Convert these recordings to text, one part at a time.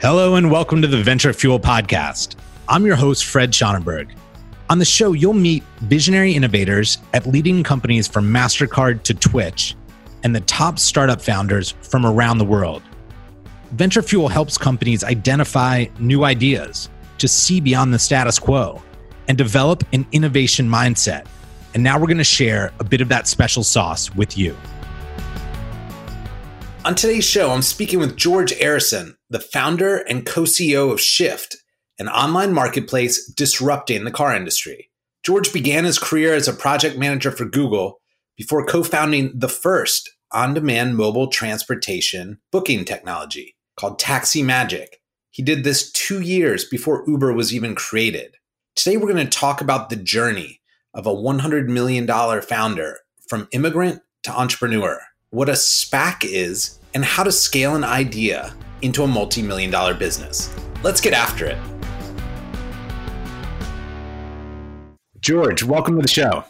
Hello, and welcome to the Venture Fuel Podcast. I'm your host, Fred Schonenberger. On the show, you'll meet visionary innovators at leading companies from MasterCard to Twitch and the top startup founders from around the world. Venture Fuel helps companies identify new ideas, to see beyond the status quo, and develop an innovation mindset. And now we're going to share a bit of that special sauce with you. On today's show, I'm speaking with George Arison, the founder and co CEO of Shift, an online marketplace disrupting the car industry. George began his career as a project manager for Google before co founding the first on demand mobile transportation booking technology called Taxi Magic. He did this two years before Uber was even created. Today, we're going to talk about the journey of a $100 million founder from immigrant to entrepreneur, what a SPAC is, and how to scale an idea into a multi million dollar business. Let's get after it. George, welcome to the show.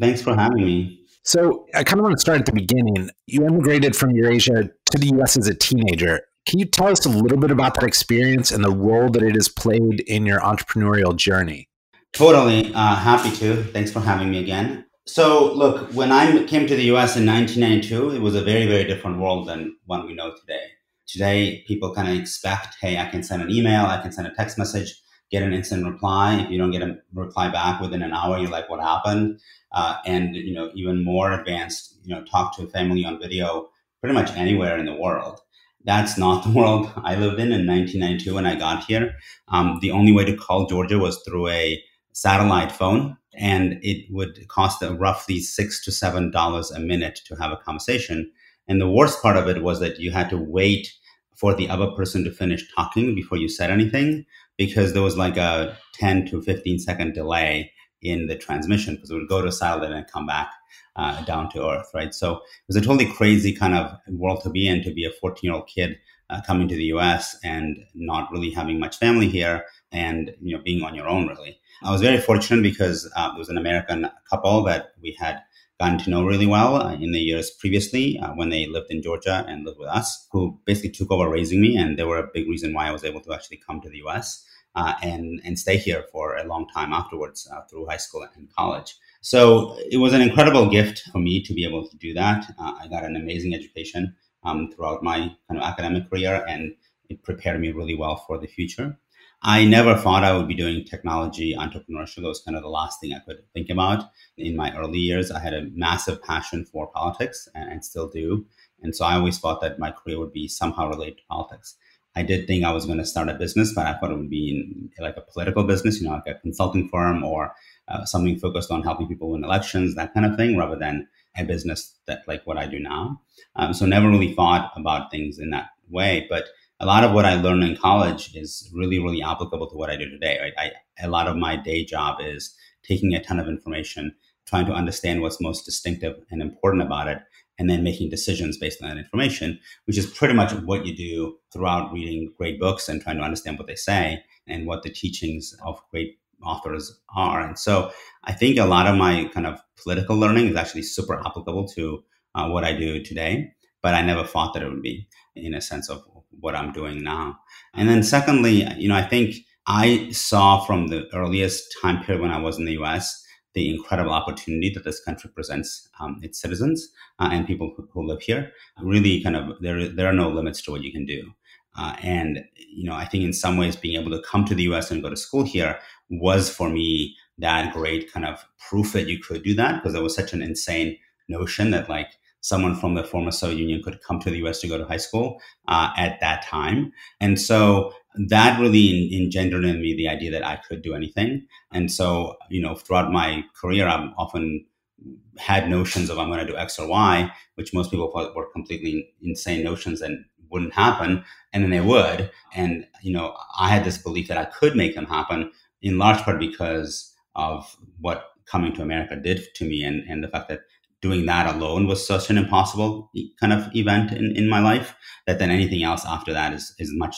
Thanks for having me. So, I kind of want to start at the beginning. You immigrated from Eurasia to the US as a teenager. Can you tell us a little bit about that experience and the role that it has played in your entrepreneurial journey? Totally. Uh, happy to. Thanks for having me again. So, look, when I came to the US in 1992, it was a very, very different world than one we know today. Today, people kind of expect, hey, I can send an email, I can send a text message, get an instant reply. If you don't get a reply back within an hour, you're like, what happened? Uh, and, you know, even more advanced, you know, talk to a family on video pretty much anywhere in the world. That's not the world I lived in in 1992 when I got here. Um, the only way to call Georgia was through a satellite phone and it would cost roughly six to seven dollars a minute to have a conversation. And the worst part of it was that you had to wait for the other person to finish talking before you said anything because there was like a 10 to 15 second delay in the transmission because it would go to satellite and come back uh, down to earth, right? So it was a totally crazy kind of world to be in to be a 14 year old kid uh, coming to the US and not really having much family here and you know being on your own really. I was very fortunate because uh, there was an American couple that we had gotten to know really well uh, in the years previously uh, when they lived in Georgia and lived with us, who basically took over raising me, and they were a big reason why I was able to actually come to the U.S. Uh, and and stay here for a long time afterwards uh, through high school and college. So it was an incredible gift for me to be able to do that. Uh, I got an amazing education um, throughout my kind of academic career, and it prepared me really well for the future. I never thought I would be doing technology entrepreneurship. That was kind of the last thing I could think about. In my early years, I had a massive passion for politics and, and still do. And so I always thought that my career would be somehow related to politics. I did think I was going to start a business, but I thought it would be in like a political business, you know, like a consulting firm or uh, something focused on helping people win elections, that kind of thing, rather than a business that like what I do now. Um, so never really thought about things in that way. But a lot of what I learned in college is really, really applicable to what I do today. Right? I, a lot of my day job is taking a ton of information, trying to understand what's most distinctive and important about it, and then making decisions based on that information, which is pretty much what you do throughout reading great books and trying to understand what they say and what the teachings of great authors are. And so I think a lot of my kind of political learning is actually super applicable to uh, what I do today, but I never thought that it would be in a sense of what I'm doing now. And then secondly, you know, I think I saw from the earliest time period when I was in the US the incredible opportunity that this country presents um, its citizens uh, and people who, who, live here. Really, kind of, there there are no limits to what you can do. Uh, and you know, I think in some ways, being able to come to the U.S. and go to school here was for me that great kind of proof that you could do that because there was such an insane notion that like someone from the former Soviet Union could come to the US to go to high school uh, at that time. And so that really engendered in me the idea that I could do anything. And so, you know, throughout my career, I've often had notions of I'm going to do X or Y, which most people thought were completely insane notions and wouldn't happen. And then they would. And, you know, I had this belief that I could make them happen in large part because of what coming to America did to me and, and the fact that doing that alone was such an impossible kind of event in, in my life that then anything else after that is, is much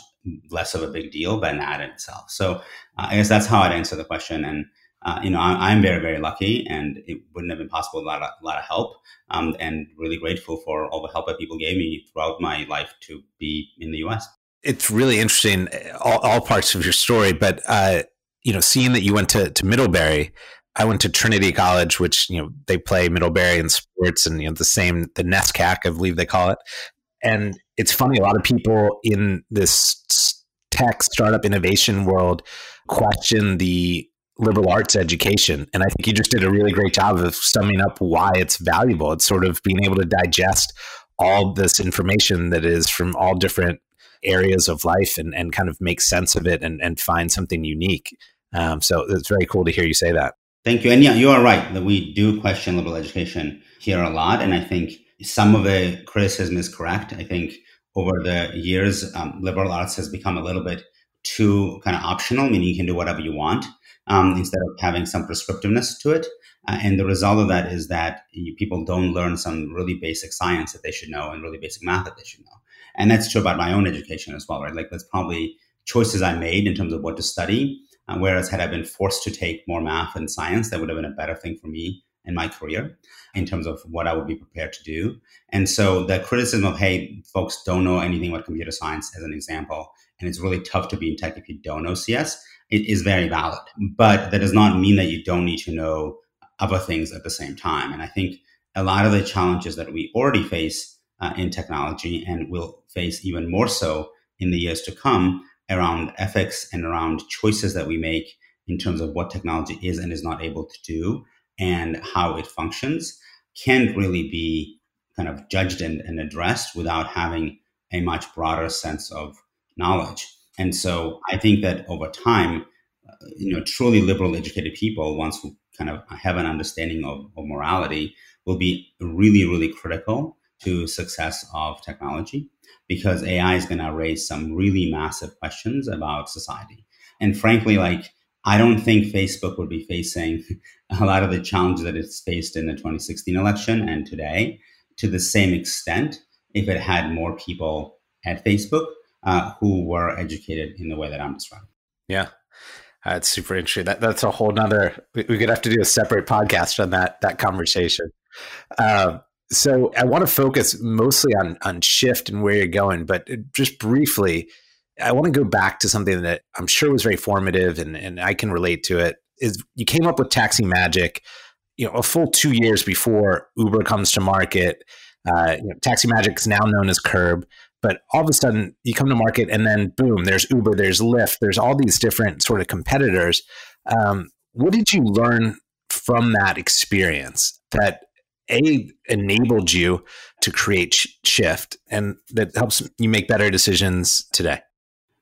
less of a big deal than that in itself. So uh, I guess that's how I'd answer the question. And, uh, you know, I, am very, very lucky and it wouldn't have been possible without a, lot of help um, and really grateful for all the help that people gave me throughout my life to be in the US. it's really interesting, all, all parts of your story. But uh, you know, seeing that you went to to Middlebury, I went to Trinity College, which you know they play Middlebury in sports, and you know the same the NESCAC, I believe they call it. And it's funny, a lot of people in this tech startup innovation world question the liberal arts education. And I think you just did a really great job of summing up why it's valuable. It's sort of being able to digest all this information that is from all different areas of life and, and kind of make sense of it and, and find something unique. Um, so it's very cool to hear you say that. Thank you. And yeah, you are right that we do question liberal education here a lot. And I think some of the criticism is correct. I think over the years, um, liberal arts has become a little bit too kind of optional, meaning you can do whatever you want um, instead of having some prescriptiveness to it. Uh, and the result of that is that you, people don't learn some really basic science that they should know and really basic math that they should know. And that's true about my own education as well, right? Like that's probably choices I made in terms of what to study. Uh, whereas had I been forced to take more math and science, that would have been a better thing for me in my career in terms of what I would be prepared to do. And so the criticism of, hey, folks don't know anything about computer science as an example, and it's really tough to be in tech if you don't know CS, it is very valid. But that does not mean that you don't need to know other things at the same time. And I think a lot of the challenges that we already face uh, in technology and will face even more so in the years to come around ethics and around choices that we make in terms of what technology is and is not able to do and how it functions can't really be kind of judged and, and addressed without having a much broader sense of knowledge. And so I think that over time, uh, you know, truly liberal educated people, once who kind of have an understanding of, of morality, will be really, really critical to success of technology because AI is going to raise some really massive questions about society. And frankly, like I don't think Facebook would be facing a lot of the challenges that it's faced in the 2016 election and today to the same extent if it had more people at Facebook uh, who were educated in the way that I'm describing. Yeah. That's super interesting. That, that's a whole nother. We, we could have to do a separate podcast on that that conversation. Um, so I want to focus mostly on on shift and where you're going, but just briefly, I want to go back to something that I'm sure was very formative and, and I can relate to it. Is you came up with Taxi Magic, you know, a full two years before Uber comes to market. Uh, you know, Taxi Magic is now known as Curb, but all of a sudden you come to market and then boom, there's Uber, there's Lyft, there's all these different sort of competitors. Um, what did you learn from that experience that a enabled you to create shift and that helps you make better decisions today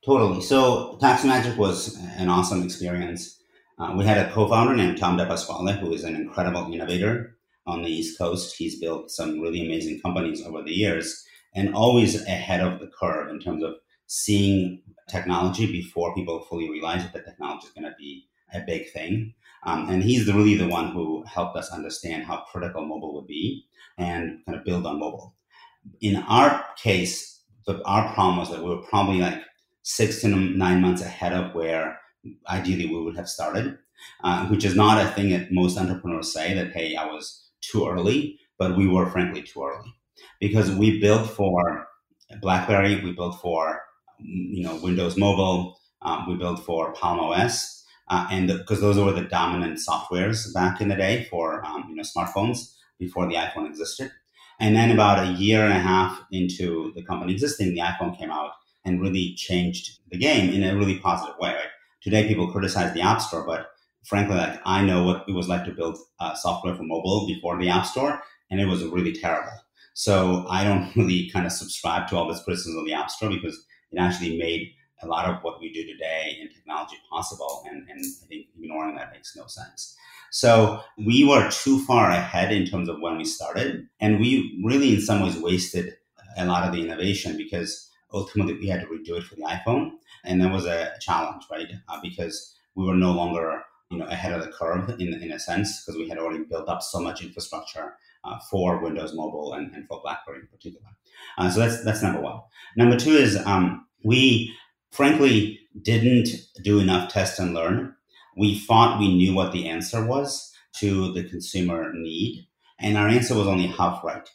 Totally. So Taxi Magic was an awesome experience. Uh, we had a co-founder named Tom DePasquale, who is an incredible innovator on the East Coast. He's built some really amazing companies over the years and always ahead of the curve in terms of seeing technology before people fully realize that the technology is going to be a big thing. Um, and he's the, really the one who helped us understand how critical mobile would be and kind of build on mobile. In our case, the, our problem was that we were probably like six to nine months ahead of where ideally we would have started, uh, which is not a thing that most entrepreneurs say that, hey, I was too early, but we were frankly too early because we built for BlackBerry, we built for you know Windows Mobile, um, we built for Palm OS, uh, and because those were the dominant softwares back in the day for um, you know smartphones before the iPhone existed. And then about a year and a half into the company existing, the iPhone came out, and really changed the game in a really positive way. Right? Today, people criticize the App Store, but frankly, like I know what it was like to build uh, software for mobile before the App Store, and it was really terrible. So I don't really kind of subscribe to all this criticism of the App Store because it actually made a lot of what we do today in technology possible, and, and I think ignoring that makes no sense. So we were too far ahead in terms of when we started, and we really, in some ways, wasted a lot of the innovation because ultimately we had to redo it for the iPhone, and that was a challenge, right? Uh, because we were no longer you know ahead of the curve in in a sense because we had already built up so much infrastructure uh, for Windows Mobile and, and, for BlackBerry in particular. Uh, so that's that's number one. Number two is um, we frankly didn't do enough test and learn. We thought we knew what the answer was to the consumer need, and our answer was only half right.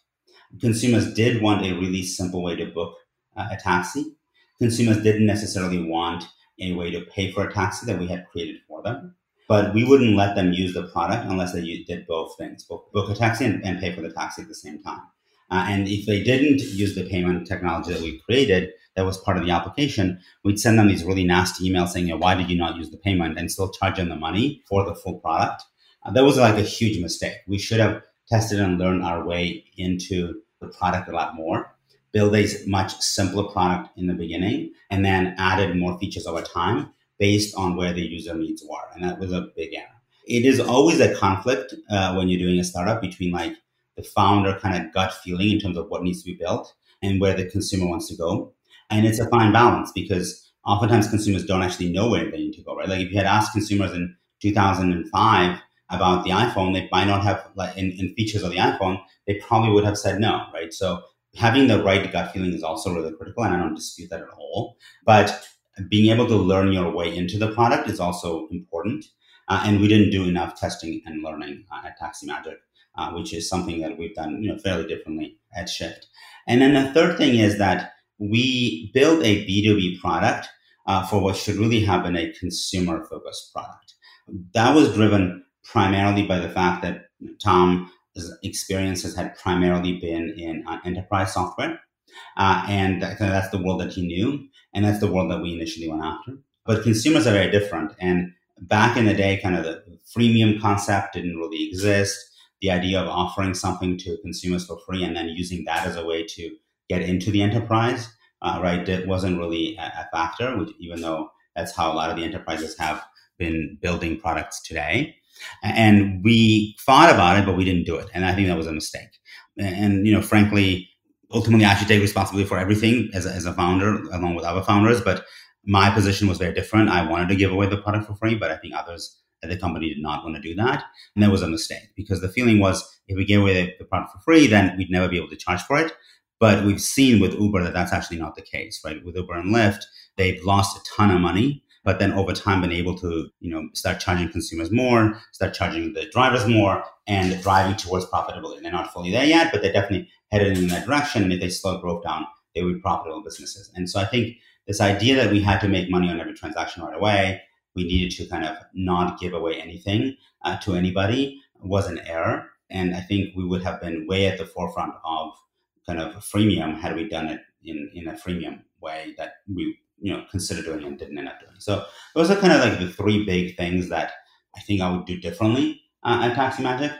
Consumers did want a really simple way to book uh, a taxi. consumers didn't necessarily want a way to pay for a taxi that we had created for them. But we wouldn't let them use the product unless they did both things, book, book a taxi and, and, pay for the taxi at the same time. Uh, and if they didn't use the payment technology that we created, that was part of the application, we'd send them these really nasty emails saying, why did you not use the payment and still charge them the money for the full product? Uh, that was like a huge mistake. We should have tested and learned our way into the product a lot more, build a much simpler product in the beginning, and then added more features over time based on where the user needs were. And that was a big error. It is always a conflict uh, when you're doing a startup between like the founder kind of gut feeling in terms of what needs to be built and where the consumer wants to go. And it's a fine balance because oftentimes consumers don't actually know where they need to go, right? Like if you had asked consumers in 2005 about the iPhone, they might not have like in, in features of the iPhone, they probably would have said no, right? So having the right gut feeling is also really critical, and I don't dispute that at all. But being able to learn your way into the product is also important. Uh, and we didn't do enough testing and learning uh, at Taxi Magic, uh, which is something that we've done, you know, fairly differently at Shift. And then the third thing is that we build a B2B product uh, for what should really have been a consumer focused product. That was driven primarily by the fact that Tom's experiences had primarily been in uh, enterprise software. Uh, and that's the world that he knew. And that's the world that we initially went after. But consumers are very different. And back in the day, kind of the freemium concept didn't really exist. The idea of offering something to consumers for free and then using that as a way to get into the enterprise, uh, right, it wasn't really a, a factor, which, even though that's how a lot of the enterprises have been building products today. And we thought about it, but we didn't do it. And I think that was a mistake. And, you know, frankly, ultimately, I should take responsibility for everything as a, as a founder, along with other founders. But my position was very different. I wanted to give away the product for free, but I think others at the company did not want to do that. And that was a mistake because the feeling was if we gave away the product for free, then we'd never be able to charge for it. But we've seen with Uber that that's actually not the case, right? With Uber and Lyft, they've lost a ton of money but then over time been able to you know start charging consumers more start charging the drivers more and driving towards profitability. They're not fully there yet but they're definitely headed in that direction and if they slow growth down they would be profitable businesses. And so i think this idea that we had to make money on every transaction right away we needed to kind of not give away anything uh, to anybody was an error. And i think we would have been way at the forefront of kind of freemium had we done it in, in a freemium way that we you know consider doing and didn't end up doing. So those are kind of like the three big things that I think I would do differently uh, at Taxi Magic.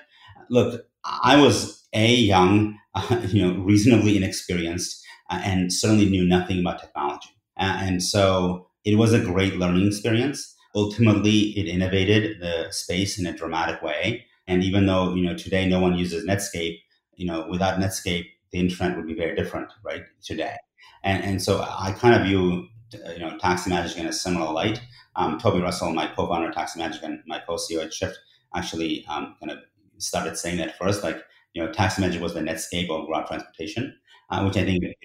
Look, I was a young, uh, you know, reasonably inexperienced, uh, and certainly knew nothing about technology, and so it was a great learning experience. Ultimately, it innovated the space in a dramatic way. And even though you know today no one uses Netscape, you know, without Netscape, the internet would be very different, right? Today, and and so I kind of view you know Taxi Magic in a similar light. Um, Toby Russell, my co-founder of Taxi Magic and my co-CEO at Shift, actually um, kind of started saying that first. Like you know, Taxi Magic was the Netscape of ground transportation, uh, which I think it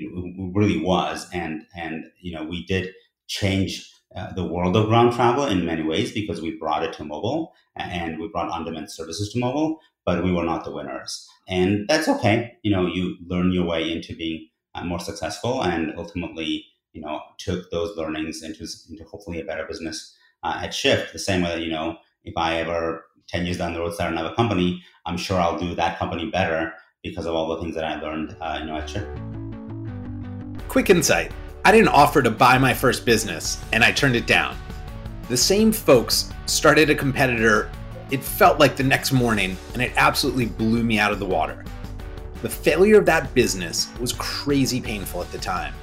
really was. And and you know, we did change uh, the world of ground travel in many ways because we brought it to mobile and we brought on-demand services to mobile, but we were not the winners. And that's okay. You know, you learn your way into being uh, more successful and ultimately you know, took those learnings into, into hopefully a better business uh, at Shift. The same way that, you know, if I ever 10 years down the road start another company, I'm sure I'll do that company better because of all the things that I learned, uh, you know, at Shift. Quick insight. I didn't offer to buy my first business and I turned it down. The same folks started a competitor. It felt like the next morning and it absolutely blew me out of the water. The failure of that business was crazy painful at the time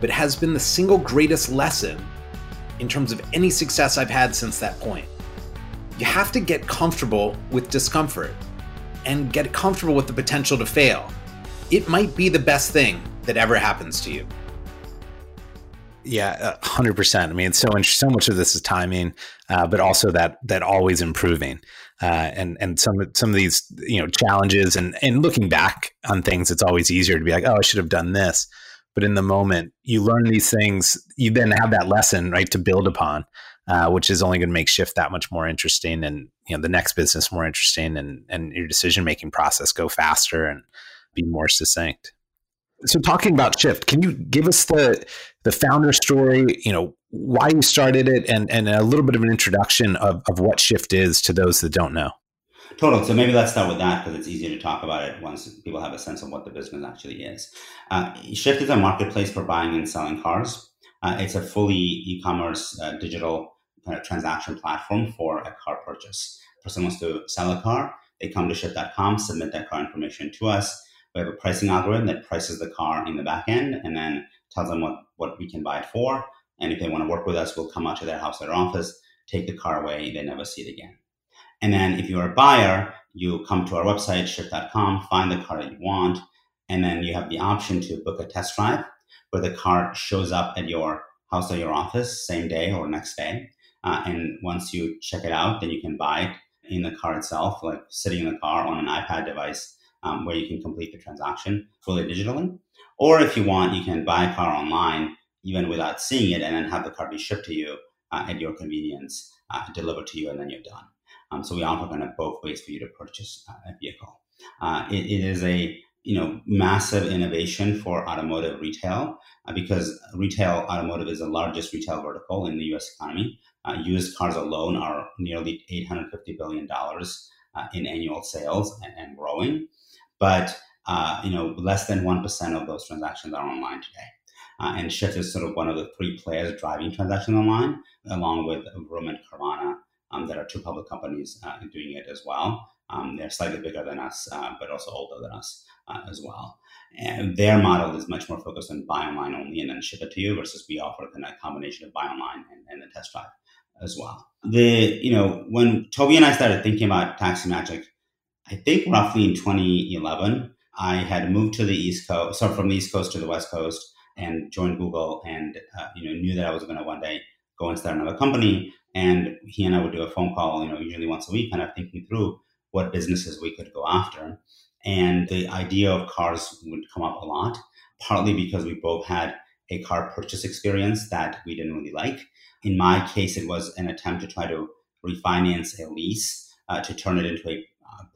but has been the single greatest lesson in terms of any success I've had since that point. You have to get comfortable with discomfort and get comfortable with the potential to fail. It might be the best thing that ever happens to you. Yeah, hundred percent. I mean, so so much of this is timing, uh, but also that that always improving, uh, and and some some of these you know challenges and and looking back on things, it's always easier to be like, oh, I should have done this but in the moment you learn these things you then have that lesson right to build upon uh, which is only going to make shift that much more interesting and you know the next business more interesting and and your decision making process go faster and be more succinct So talking about Shift, can you give us the the founder story, you know, why you started it and, and a little bit of an introduction of, of what Shift is to those that don't know? Total. So maybe let's start with that because it's easier to talk about it once people have a sense of what the business actually is. Uh, Shift is a marketplace for buying and selling cars. Uh, it's a fully e-commerce uh, digital kind of transaction platform for a car purchase. Person wants to sell a car, they come to shift.com, submit that car information to us. We have a pricing algorithm that prices the car in the back end and then tells them what, what we can buy it for. And if they want to work with us, we'll come out to their house or office, take the car away, they never see it again. And then if you're a buyer, you come to our website, shift.com, find the car that you want, and then you have the option to book a test drive where the car shows up at your house or your office same day or next day. Uh, and once you check it out, then you can buy it in the car itself, like sitting in the car on an iPad device um, where you can complete the transaction fully digitally. Or if you want, you can buy a car online even without seeing it and then have the car be shipped to you uh, at your convenience, uh, delivered to you, and then you're done. Um, so we offer kind of both ways for you to purchase uh, a vehicle. Uh, it, it is a you know massive innovation for automotive retail uh, because retail automotive is the largest retail vertical in the U.S. economy. Uh, used cars alone are nearly 850 billion dollars uh, in annual sales and, and growing, but uh, you know less than one percent of those transactions are online today. and Shift is sort of one of the three players driving transactions online, along with Vroom and Carvana um, there are two public companies uh, doing it as well. Um, they're slightly bigger than us, uh, but also older than us uh, as well. And their model is much more focused on buy online only and then ship it to you, versus we offer a combination of buy online and, and the test drive as well. The you know when Toby and I started thinking about Taxi Magic, I think roughly in 2011, I had moved to the East Coast, so from the East Coast to the West Coast, and joined Google, and uh, you know knew that I was going to one day go and start another company. And he and I would do a phone call, you know, usually once a week, kind of thinking through what businesses we could go after. And the idea of cars would come up a lot, partly because we both had a car purchase experience that we didn't really like. In my case, it was an attempt to try to refinance a lease uh, to turn it into a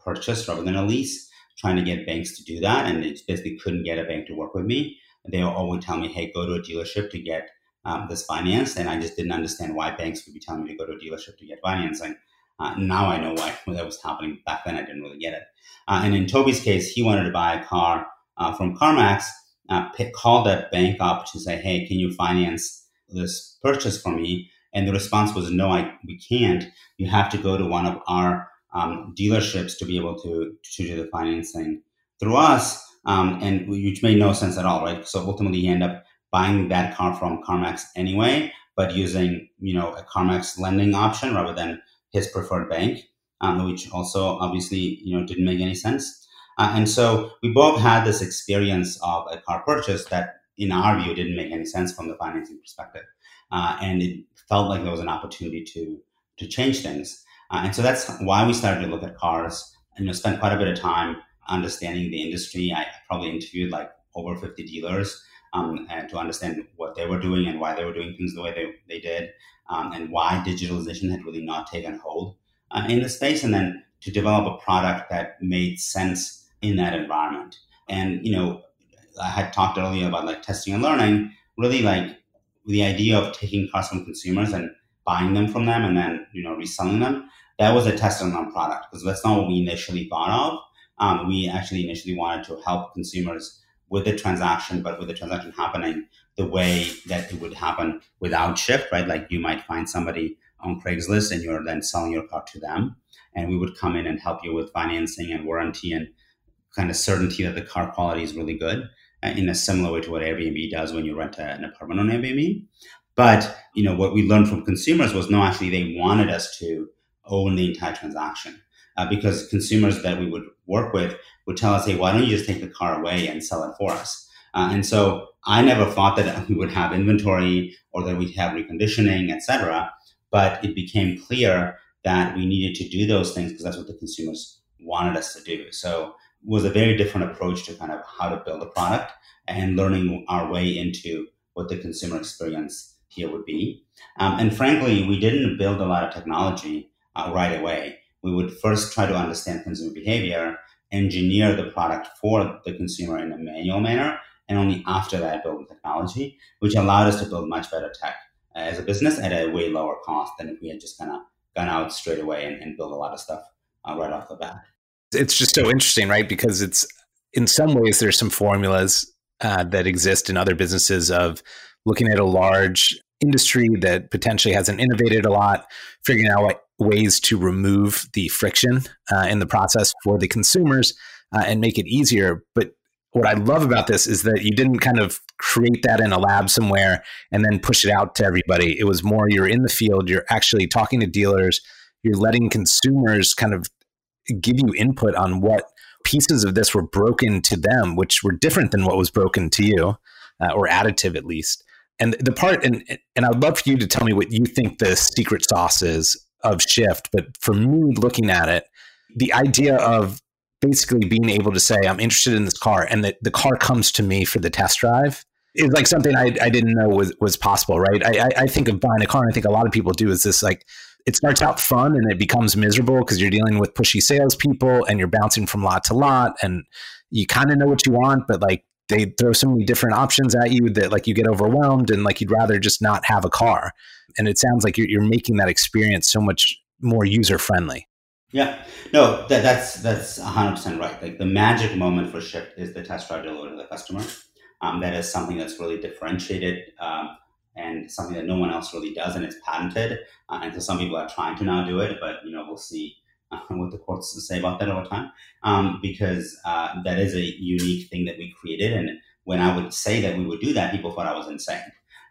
purchase rather than a lease, trying to get banks to do that. And it basically couldn't get a bank to work with me. They would always tell me, hey, go to a dealership to get um, this finance, and I just didn't understand why banks would be telling me to go to a dealership to get financing. Uh, now I know why that was happening. Back then, I didn't really get it. Uh, and in Toby's case, he wanted to buy a car uh, from CarMax. Uh, called that bank up to say, "Hey, can you finance this purchase for me?" And the response was, "No, I we can't. You have to go to one of our um, dealerships to be able to to do the financing through us." Um, and which made no sense at all, right? So ultimately, he ended up buying that car from CarMax anyway, but using you know a CarMax lending option rather than his preferred bank, um, which also obviously you know didn't make any sense. Uh, and so we both had this experience of a car purchase that, in our view, didn't make any sense from the financing perspective, uh, and it felt like there was an opportunity to to change things. Uh, and so that's why we started to look at cars. And, you know, spent quite a bit of time understanding the industry. I probably interviewed like over 50 dealers um, and to understand what they were doing and why they were doing things the way they, they did, um, and why digitalization had really not taken hold uh, in the space, and then to develop a product that made sense in that environment. And you know, I had talked earlier about like testing and learning. Really, like the idea of taking cars from consumers and buying them from them and then you know reselling them. That was a test and learn product because that's not what we initially thought of. Um, we actually initially wanted to help consumers with the transaction, but with the transaction happening the way that it would happen without Shift, right? Like you might find somebody on Craigslist and you're then selling your car to them. And we would come in and help you with financing and warranty and kind of certainty that the car quality is really good uh, in a similar way to what Airbnb does when you rent an apartment on Airbnb. But, you know, what we learned from consumers was no, actually they wanted us to own the entire transaction uh, because consumers that we would work with would tell us, hey, why don't you just take the car away and sell it for us? Uh, and so I never thought that we would have inventory or that we'd have reconditioning, etc. But it became clear that we needed to do those things because that's what the consumers wanted us to do. So it was a very different approach to kind of how to build a product and learning our way into what the consumer experience here would be. Um, and frankly, we didn't build a lot of technology uh, right away we would first try to understand consumer behavior, engineer the product for the consumer in a manual manner, and only after that build the technology, which allowed us to build much better tech as a business at a way lower cost than if we had just kind of gone out straight away and, and built a lot of stuff uh, right off the bat. It's just so interesting, right? Because it's in some ways there's some formulas uh, that exist in other businesses of looking at a large industry that potentially hasn't innovated a lot, figuring out what ways to remove the friction uh, in the process for the consumers uh, and make it easier. But what I love about this is that you didn't kind of create that in a lab somewhere and then push it out to everybody. It was more you're in the field, you're actually talking to dealers, you're letting consumers kind of give you input on what pieces of this were broken to them, which were different than what was broken to you, uh, or additive at least. And the part, and and I'd love for you to tell me what you think the secret sauce is of Shift. But for me, looking at it, the idea of basically being able to say, I'm interested in this car, and that the car comes to me for the test drive is like something I, I didn't know was, was possible, right? I, I think of buying a car, and I think a lot of people do is this like, it starts out fun and it becomes miserable because you're dealing with pushy salespeople and you're bouncing from lot to lot, and you kind of know what you want, but like they throw so many different options at you that like you get overwhelmed and like you'd rather just not have a car. And it sounds like you're, you're making that experience so much more user friendly. Yeah, no, that, that's that's hundred percent right. Like the magic moment for Shift is the test drive delivered to the customer. Um, that is something that's really differentiated um, and something that no one else really does, and it's patented. Uh, and so some people are trying to now do it, but you know we'll see uh, what the courts say about that over time, um, because uh, that is a unique thing that we created. And when I would say that we would do that, people thought I was insane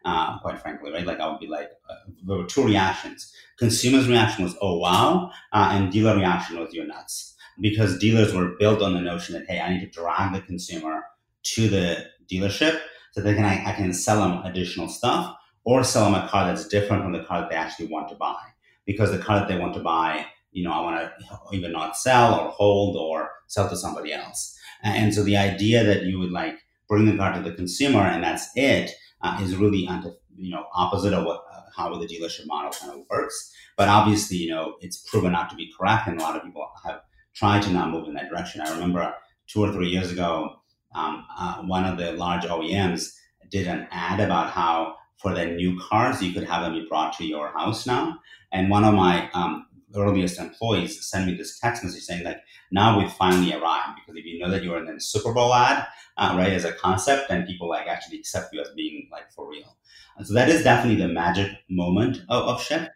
uh, quite frankly, right? Like I would be like, uh, there were two reactions. Consumers' reaction was, oh, wow. Uh, and dealer reaction was, you're nuts. Because dealers were built on the notion that, hey, I need to drag the consumer to the dealership so they can, I, I can sell them additional stuff or sell them a car that's different from the car that they actually want to buy. Because the car that they want to buy, you know, I want to either not sell or hold or sell to somebody else. And so the idea that you would like bring the car to the consumer and that's it uh, is really under, you know opposite of what uh, how the dealership model kind of works. But obviously, you know, it's proven not to be correct, and a lot of people have tried to not move in that direction. I remember two or three years ago, um, uh, one of the large OEMs did an ad about how for their new cars you could have them be brought to your house now. And one of my um, earliest employees sent me this text message saying that now we've finally arrived because if you know that you're in a Super Bowl ad, uh, right, as a concept, then people like actually accept you as being like for real. And so that is definitely the magic moment of, of Shift.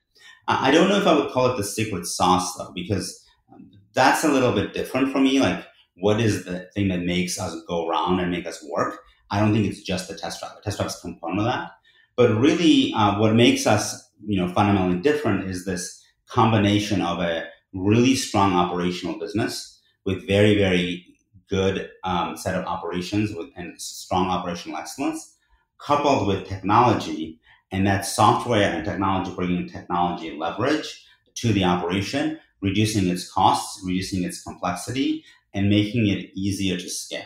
I don't know if I would call it the secret sauce though, because um, that's a little bit different for me. Like, what is the thing that makes us go around and make us work? I don't think it's just the test drive. The test drive is a component of that. But really, uh, what makes us, you know, fundamentally different is this combination of a really strong operational business with very, very good um, set of operations with, and strong operational excellence, coupled with technology, and that software and technology bringing technology leverage to the operation, reducing its costs, reducing its complexity, and making it easier to scale.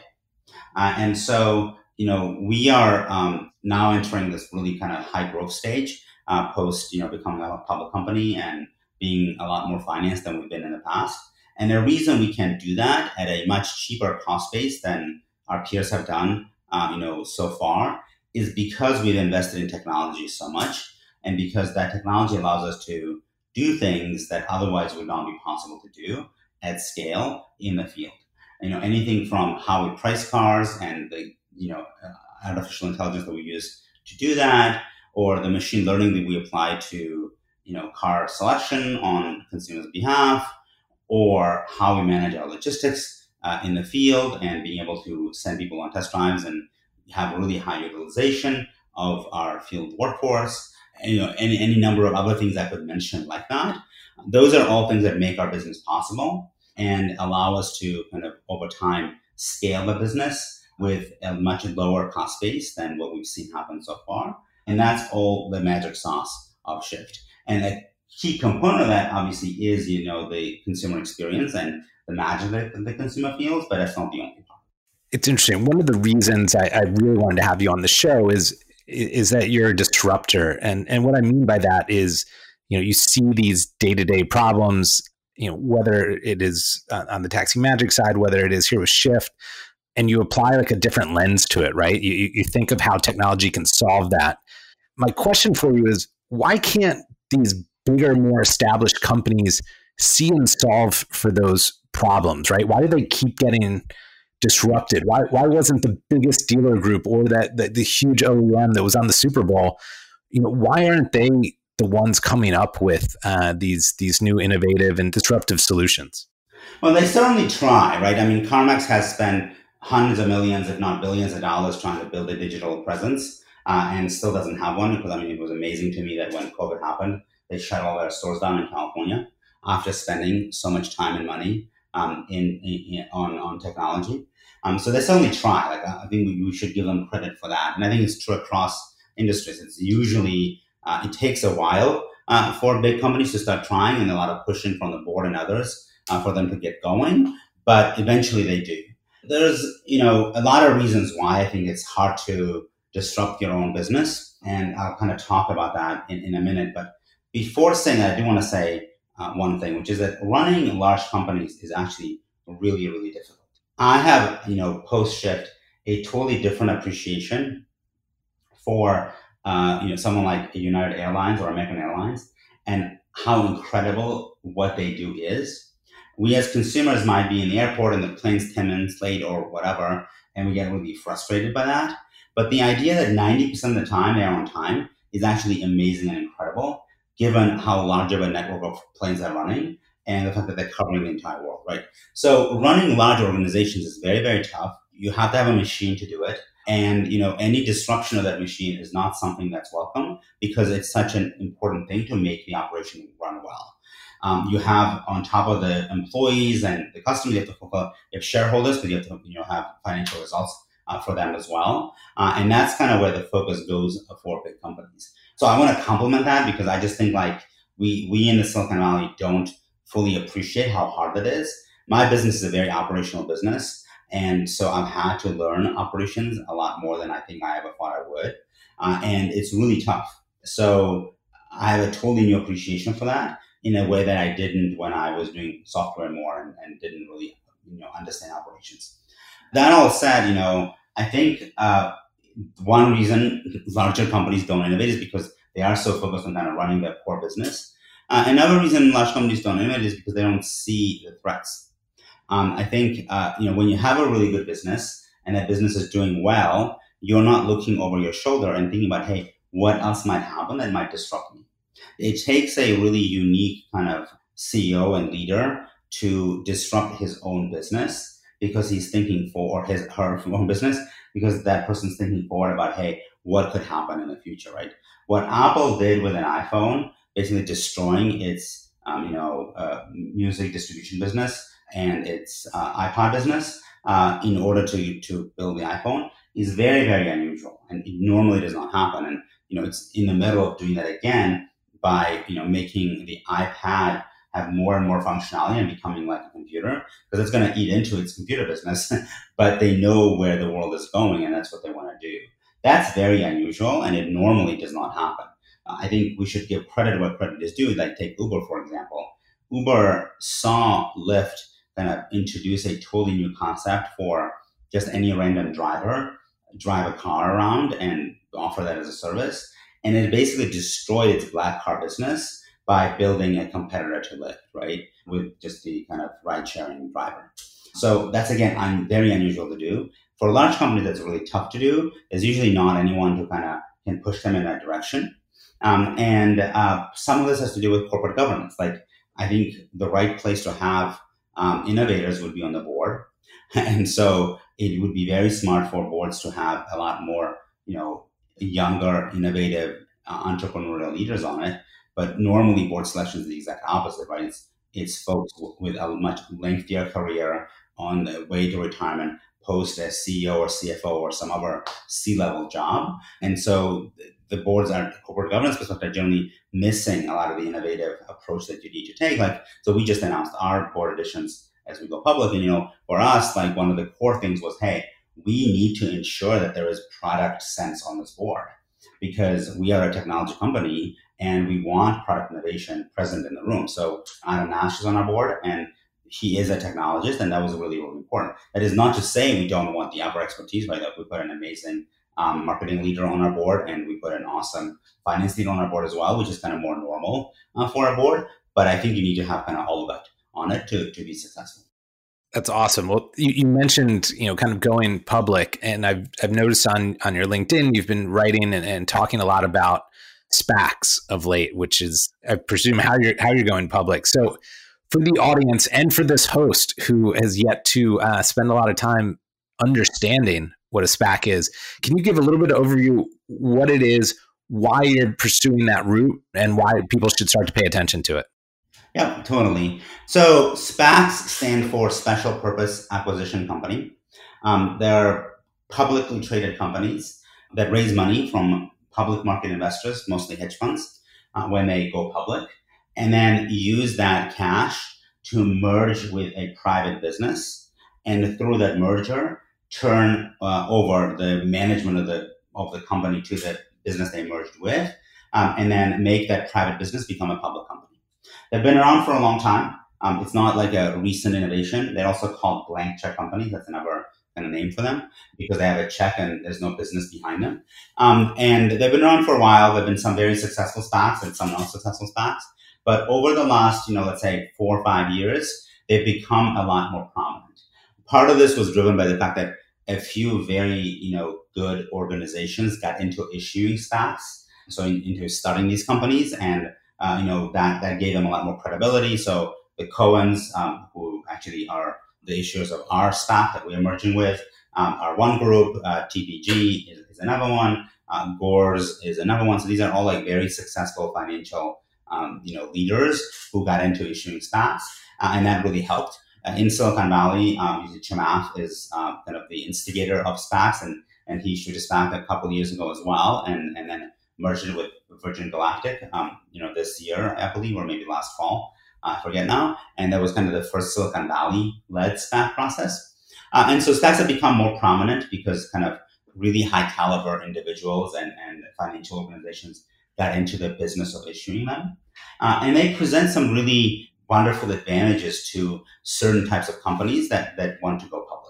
Uh, and so, you know, we are um, now entering this really kind of high growth stage uh, post, you know, becoming a public company and being a lot more financed than we've been in the past. And the reason we can do that at a much cheaper cost base than our peers have done, uh, you know, so far, is because we've invested in technology so much, and because that technology allows us to do things that otherwise would not be possible to do at scale in the field. You know, anything from how we price cars and the you know uh, artificial intelligence that we use to do that, or the machine learning that we apply to you know car selection on consumers' behalf or how we manage our logistics uh, in the field and being able to send people on test drives and have really high utilization of our field workforce. And, you know, any, any number of other things I could mention like that. Those are all things that make our business possible and allow us to kind of over time scale the business with a much lower cost base than what we've seen happen so far. And that's all the magic sauce of Shift. And a key component of that obviously is, you know, the consumer experience and the magic that the consumer feels, but that's not the only part. It's interesting. One of the reasons I, I really wanted to have you on the show is is that you're a disruptor. And and what I mean by that is, you know, you see these day-to-day problems, you know, whether it is on the taxi magic side, whether it is here with Shift, and you apply like a different lens to it, right? You, you think of how technology can solve that. My question for you is why can't these bigger, more established companies see and solve for those problems, right? Why do they keep getting disrupted? Why, why wasn't the biggest dealer group or that the, the huge OEM that was on the Super Bowl, you know, why aren't they the ones coming up with uh, these these new innovative and disruptive solutions? Well, they certainly try, right? I mean, CarMax has spent hundreds of millions, if not billions of dollars trying to build a digital presence uh, and still doesn't have one because I mean, it was amazing to me that when COVID happened, they shut all their stores down in California after spending so much time and money um, in, in, on, on technology. Um, so they certainly try. Like I think we, we, should give them credit for that, and I think it's true across industries. It's usually uh, it takes a while uh, for big companies to start trying, and a lot of pushing from the board and others uh, for them to get going. But eventually they do. There's you know a lot of reasons why I think it's hard to disrupt your own business, and I'll kind of talk about that in, in a minute. But before saying that, I do want to say uh, one thing, which is that running large companies is actually really, really difficult. I have, you know, post shift a totally different appreciation for, uh, you know, someone like United Airlines or American Airlines and how incredible what they do is. We as consumers might be in the airport and the plane's 10 minutes late or whatever, and we get really frustrated by that. But the idea that 90% of the time they're on time is actually amazing and incredible given how large of a network of planes are running and the fact that they're covering the entire world, right? So running large organizations is very, very tough. You have to have a machine to do it. And, you know, any disruption of that machine is not something that's welcome because it's such an important thing to make the operation run well. Um, you have on top of the employees and the customers, you have to fulfill, you have shareholders, but you have to, you know, have financial results for them as well. Uh, and that's kind of where the focus goes for big companies. So I want to compliment that because I just think like we we in the Silicon Valley don't fully appreciate how hard it is. My business is a very operational business, and so I've had to learn operations a lot more than I think I ever thought I would, uh, and it's really tough. So I have a totally new appreciation for that in a way that I didn't when I was doing software more and, and didn't really you know understand operations. That all said, you know I think uh, one reason larger companies don't innovate is because they are so focused on kind of running their core business. Uh, another reason large companies don't innovate is because they don't see the threats. Um, I think uh, you know when you have a really good business and that business is doing well, you're not looking over your shoulder and thinking about, hey, what else might happen that might disrupt me. It takes a really unique kind of CEO and leader to disrupt his own business because he's thinking for or his her own business because that person's thinking forward about, hey, what could happen in the future, right? What Apple did with an iPhone, basically destroying its, um, you know, uh, music distribution business and its uh, iPod business uh, in order to to build the iPhone, is very very unusual, and it normally does not happen. And you know, it's in the middle of doing that again by you know making the iPad have more and more functionality and becoming like a computer because it's going to eat into its computer business, but they know where the world is going and that's what they want to do. That's very unusual and it normally does not happen. I think we should give credit where credit is due. Like take Uber, for example. Uber saw Lyft kind of introduce a totally new concept for just any random driver drive a car around and offer that as a service. And it basically destroyed its black car business by building a competitor to Lyft, right? With just the kind of ride sharing driver. So that's again, I'm very unusual to do. For a large company, that's really tough to do. There's usually not anyone who kind of can push them in that direction. Um, and uh, some of this has to do with corporate governance. Like I think the right place to have um, innovators would be on the board, and so it would be very smart for boards to have a lot more, you know, younger, innovative, uh, entrepreneurial leaders on it but normally board selection is the exact opposite, right? It's, it's folks with a much lengthier career on the way to retirement post as CEO or CFO or some other C-level job. And so the boards are corporate governance perspective are generally missing a lot of the innovative approach that you need to take. Like, so we just announced our board additions as we go public. And, you know, for us, like one of the core things was, hey, we need to ensure that there is product sense on this board because we are a technology company and we want product innovation present in the room. So Adam Nash is on our board, and he is a technologist, and that was really, really important. That is not to say we don't want the upper expertise, right? That we put an amazing um, marketing leader on our board, and we put an awesome finance leader on our board as well, which is kind of more normal uh, for our board. But I think you need to have kind of all of that on it to, to be successful. That's awesome. Well, you, you, mentioned you know kind of going public, and I've I've noticed on on your LinkedIn you've been writing and, and talking a lot about SPACs of late, which is I presume how you're how you're going public. So for the audience and for this host who has yet to uh, spend a lot of time understanding what a SPAC is, can you give a little bit of overview what it is, why you're pursuing that route, and why people should start to pay attention to it? Yeah, totally. So SPACs stand for Special Purpose Acquisition Company. Um, they're publicly traded companies that raise money from public market investors, mostly hedge funds, uh, when they go public, and then use that cash to merge with a private business, and through that merger, turn uh, over the management of the of the company to the business they merged with, um, and then make that private business become a public company. They've been around for a long time. Um, it's not like a recent innovation. They're also called blank check companies. That's another kind of name for them because they have a check and there's no business behind them. Um, and they've been around for a while. There've been some very successful SPACs and some not successful. But over the last, you know, let's say four or five years, they've become a lot more prominent. Part of this was driven by the fact that a few very, you know, good organizations got into issuing SPACs, so in, into starting these companies, and uh, you know, that, that gave them a lot more credibility. So the Cohens, um, who actually are the issuers of our SPAC that we're merging with, um, are one group. Uh, TPG is, is, another one. Uh, Gores is another one. So these are all like very successful financial, um, you know, leaders who got into issuing SPACs, uh, and that really helped. Uh, in Silicon Valley, um, Chamath is uh, kind of the instigator of SPACs, and and he issued a SPAC a couple years ago as well, and and then merged it with Virgin Galactic, um, you know, this year, I believe, or maybe last fall. I forget now. And that was kind of the first Silicon Valley led SPAC process. Uh, and so SPACs have become more prominent because kind of really high caliber individuals and, and financial organizations got into the business of issuing them. Uh, and they present some really wonderful advantages to certain types of companies that, that want to go public.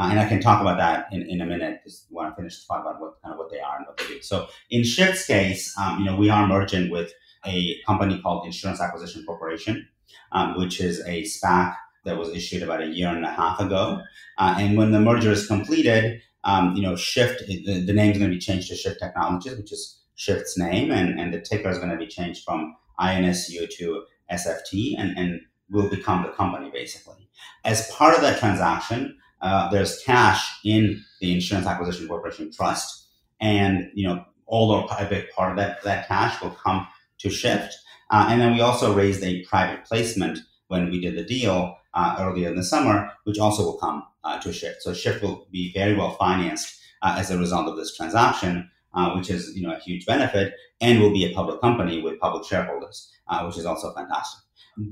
Uh, and I can talk about that in, in a minute because when I finish to talk about what kind of what they are and what they do. So in Shift's case, um, you know, we are merging with a company called Insurance Acquisition Corporation, um, which is a SPAC that was issued about a year and a half ago. Uh, and when the merger is completed, um, you know, Shift, the, the name is going to be changed to Shift Technologies, which is Shift's name, and, and the ticker is going to be changed from INSU to SFT and, and will become the company basically. As part of that transaction, uh, there's cash in the Insurance Acquisition Corporation Trust, and you know, all or a big part of that that cash will come to Shift. Uh, and then we also raised a private placement when we did the deal uh, earlier in the summer, which also will come uh, to Shift. So Shift will be very well financed uh, as a result of this transaction, uh, which is you know a huge benefit, and will be a public company with public shareholders, which is also fantastic.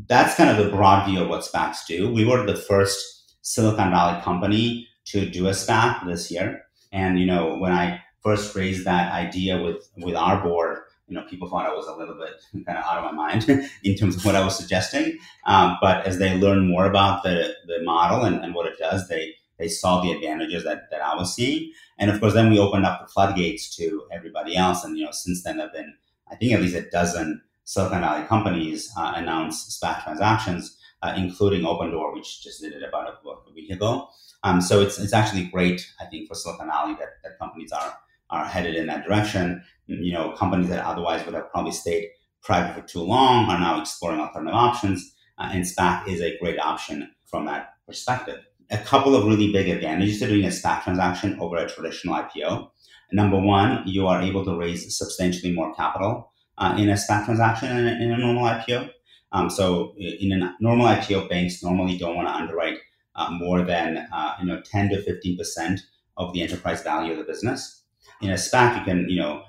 That's kind of the broad view of what SPACs do. We were the first Silicon Valley company to do a SPAC this year. And, you know, when I first raised that idea with, with our board, you know, people thought I was a little bit kind of out of my mind in terms of what I was suggesting. Um, but as they learned more about the, the model and, and what it does, they, they saw the advantages that, that I was seeing. And of course, then we opened up the floodgates to everybody else. And, you know, since then, there have been, I think, at least a dozen Silicon Valley companies uh, announce SPAC transactions uh, including Opendoor, which just did it about a, a week ago. Um, so it's, it's actually great, I think, for Silicon Valley that, that companies are, are headed in that direction. You know, companies that otherwise would have probably stayed private for too long are now exploring alternative options. Uh, and SPAC is a great option from that perspective. A couple of really big advantages to doing a SPAC transaction over a traditional IPO. Number one, you are able to raise substantially more capital uh, in a SPAC transaction than in a normal IPO. Um, so in a normal IPO, banks normally don't want to underwrite uh, more than uh, you know 10 to 15 percent of the enterprise value of the business. In a SPAC, you can you know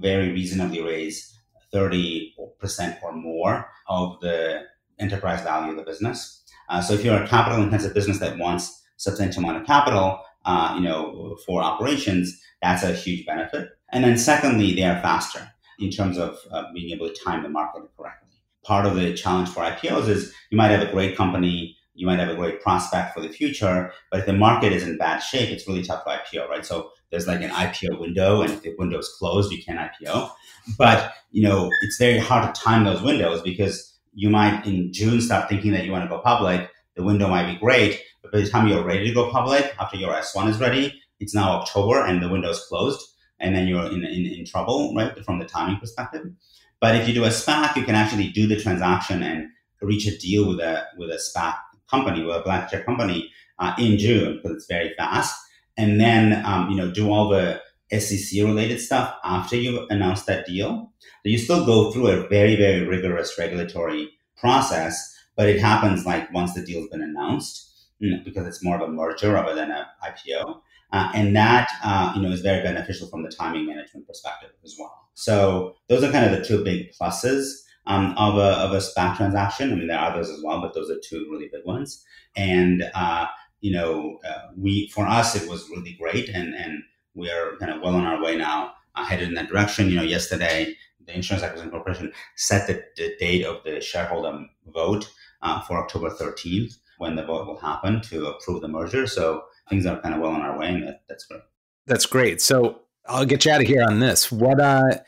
very reasonably raise 30 percent or more of the enterprise value of the business. Uh, so if you're a capital intensive business that wants substantial amount of capital, uh, you know, for operations, that's a huge benefit. And then secondly, they are faster in terms of uh, being able to time the market correctly part of the challenge for IPOs is you might have a great company you might have a great prospect for the future, but if the market is in bad shape, it's really tough to IPO, right? So there's like an IPO window, and if the window is closed, you can't IPO. But you know, it's very hard to time those windows because you might in June start thinking that you want to go public. The window might be great, but by the time you're ready to go public, after your S1 is ready, it's now October and the window is closed, and then you're in, in, in trouble, right, from the timing perspective. But if you do a SPAC, you can actually do the transaction and reach a deal with a with a SPAC company, with a blank check company uh, in June because it's very fast, and then um, you know do all the SEC related stuff after you announce that deal. So you still go through a very, very rigorous regulatory process, but it happens like once the deal's been announced because it's more of a merger rather than an IPO. Uh, and that uh, you know is very beneficial from the timing management perspective as well. So those are kind of the two big pluses um, of a of a SPAC transaction. I mean, there are others as well, but those are two really big ones. And uh, you know, uh, we for us it was really great, and and we are kind of well on our way now, uh, headed in that direction. You know, yesterday the Insurance Acquisition Corporation set the, the date of the shareholder vote uh, for October 13th when the vote will happen to approve the merger. So things are kind of well on our way, and that, that's great. That's great. So I'll get you out of here on this. What uh,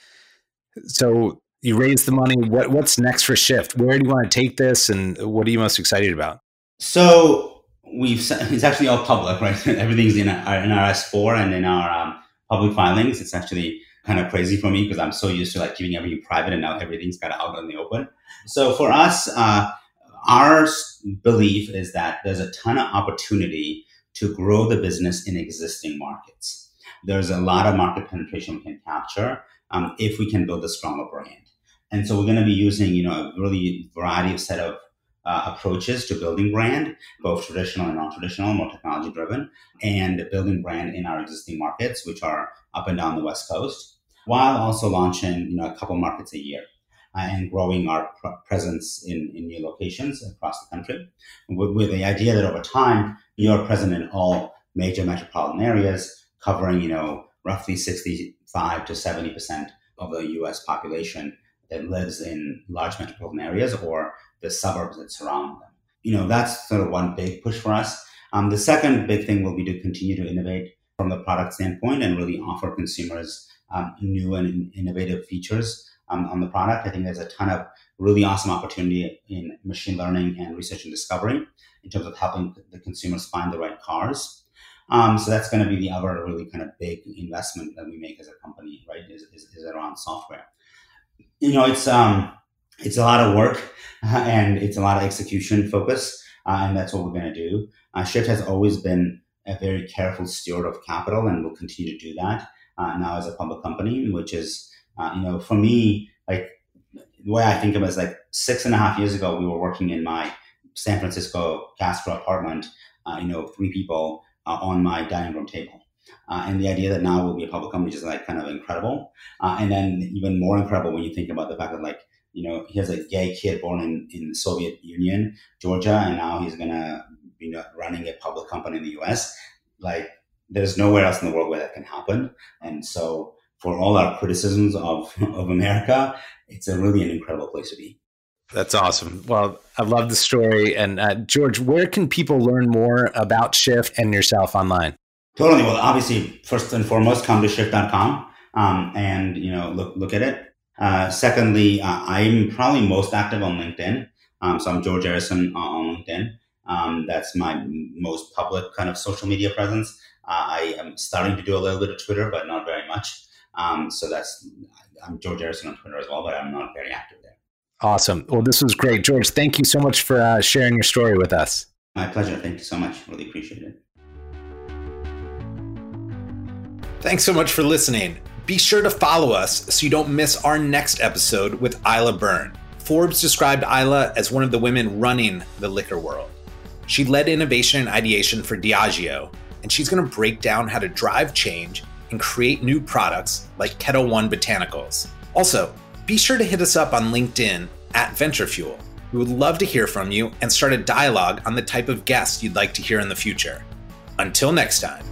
so you raised the money. What what's next for Shift? Where do you want to take this, and what are you most excited about? So we've it's actually all public, right? Everything's in our, in our S4 and in our um, public filings. It's actually kind of crazy for me because I'm so used to like keeping everything private, and now everything's kind of out in the open. So for us, uh, our belief is that there's a ton of opportunity to grow the business in existing markets. There's a lot of market penetration we can capture um, if we can build a stronger brand. And so we're going to be using, you know, a really variety of set of uh, approaches to building brand, both traditional and non-traditional, more technology driven, and building brand in our existing markets, which are up and down the West Coast, while also launching you know a couple markets a year uh, and growing our pr- presence in, in new locations across the country, with, with the idea that over time you're present in all major metropolitan areas, covering you know roughly 65 to 70 percent of the U.S. population that lives in large metropolitan areas or the suburbs that surround them. You know, that's sort of one big push for us. Um, the second big thing will be to continue to innovate from the product standpoint and really offer consumers um, new and innovative features um, on the product. I think there's a ton of really awesome opportunity in machine learning and research and discovery in terms of helping the consumers find the right cars. Um, so that's going to be the other really kind of big investment that we make as a company, right? Is, is, is around software. You know, it's um, it's a lot of work and it's a lot of execution focus, uh, and that's what we're going to do. Uh, Shift has always been a very careful steward of capital, and will continue to do that uh, now as a public company, which is, uh, you know, for me, like the way I think of it is like six and a half years ago, we were working in my San Francisco Castro apartment, uh, you know, three people on my dining room table. Uh, and the idea that now we'll be a public company is like kind of incredible. Uh, and then even more incredible when you think about the fact that like you know, he has a gay kid born in, in the Soviet Union, Georgia, and now he's gonna be running a public company in the US. Like, there's nowhere else in the world where that can happen. And so, for all our criticisms of, of America, it's a really an incredible place to be. That's awesome. Well, I love the story. And uh, George, where can people learn more about Shift and yourself online? Totally. Well, obviously, first and foremost, come to shift.com um, and you know look look at it. Uh, secondly, uh, I'm probably most active on LinkedIn. Um, so I'm George Arison on LinkedIn. Um, that's my most public kind of social media presence. Uh, I am starting to do a little bit of Twitter, but not very much. Um, so that's I'm George Arison on Twitter as well, but I'm not very active. Awesome. Well, this was great, George. Thank you so much for uh, sharing your story with us. My pleasure. Thank you so much. Really appreciate it. Thanks so much for listening. Be sure to follow us so you don't miss our next episode with Isla Byrne. Forbes described Isla as one of the women running the liquor world. She led innovation and ideation for Diageo, and she's going to break down how to drive change and create new products like Ketel One Botanicals. Also, be sure to hit us up on LinkedIn at VentureFuel. We would love to hear from you and start a dialogue on the type of guests you'd like to hear in the future. Until next time.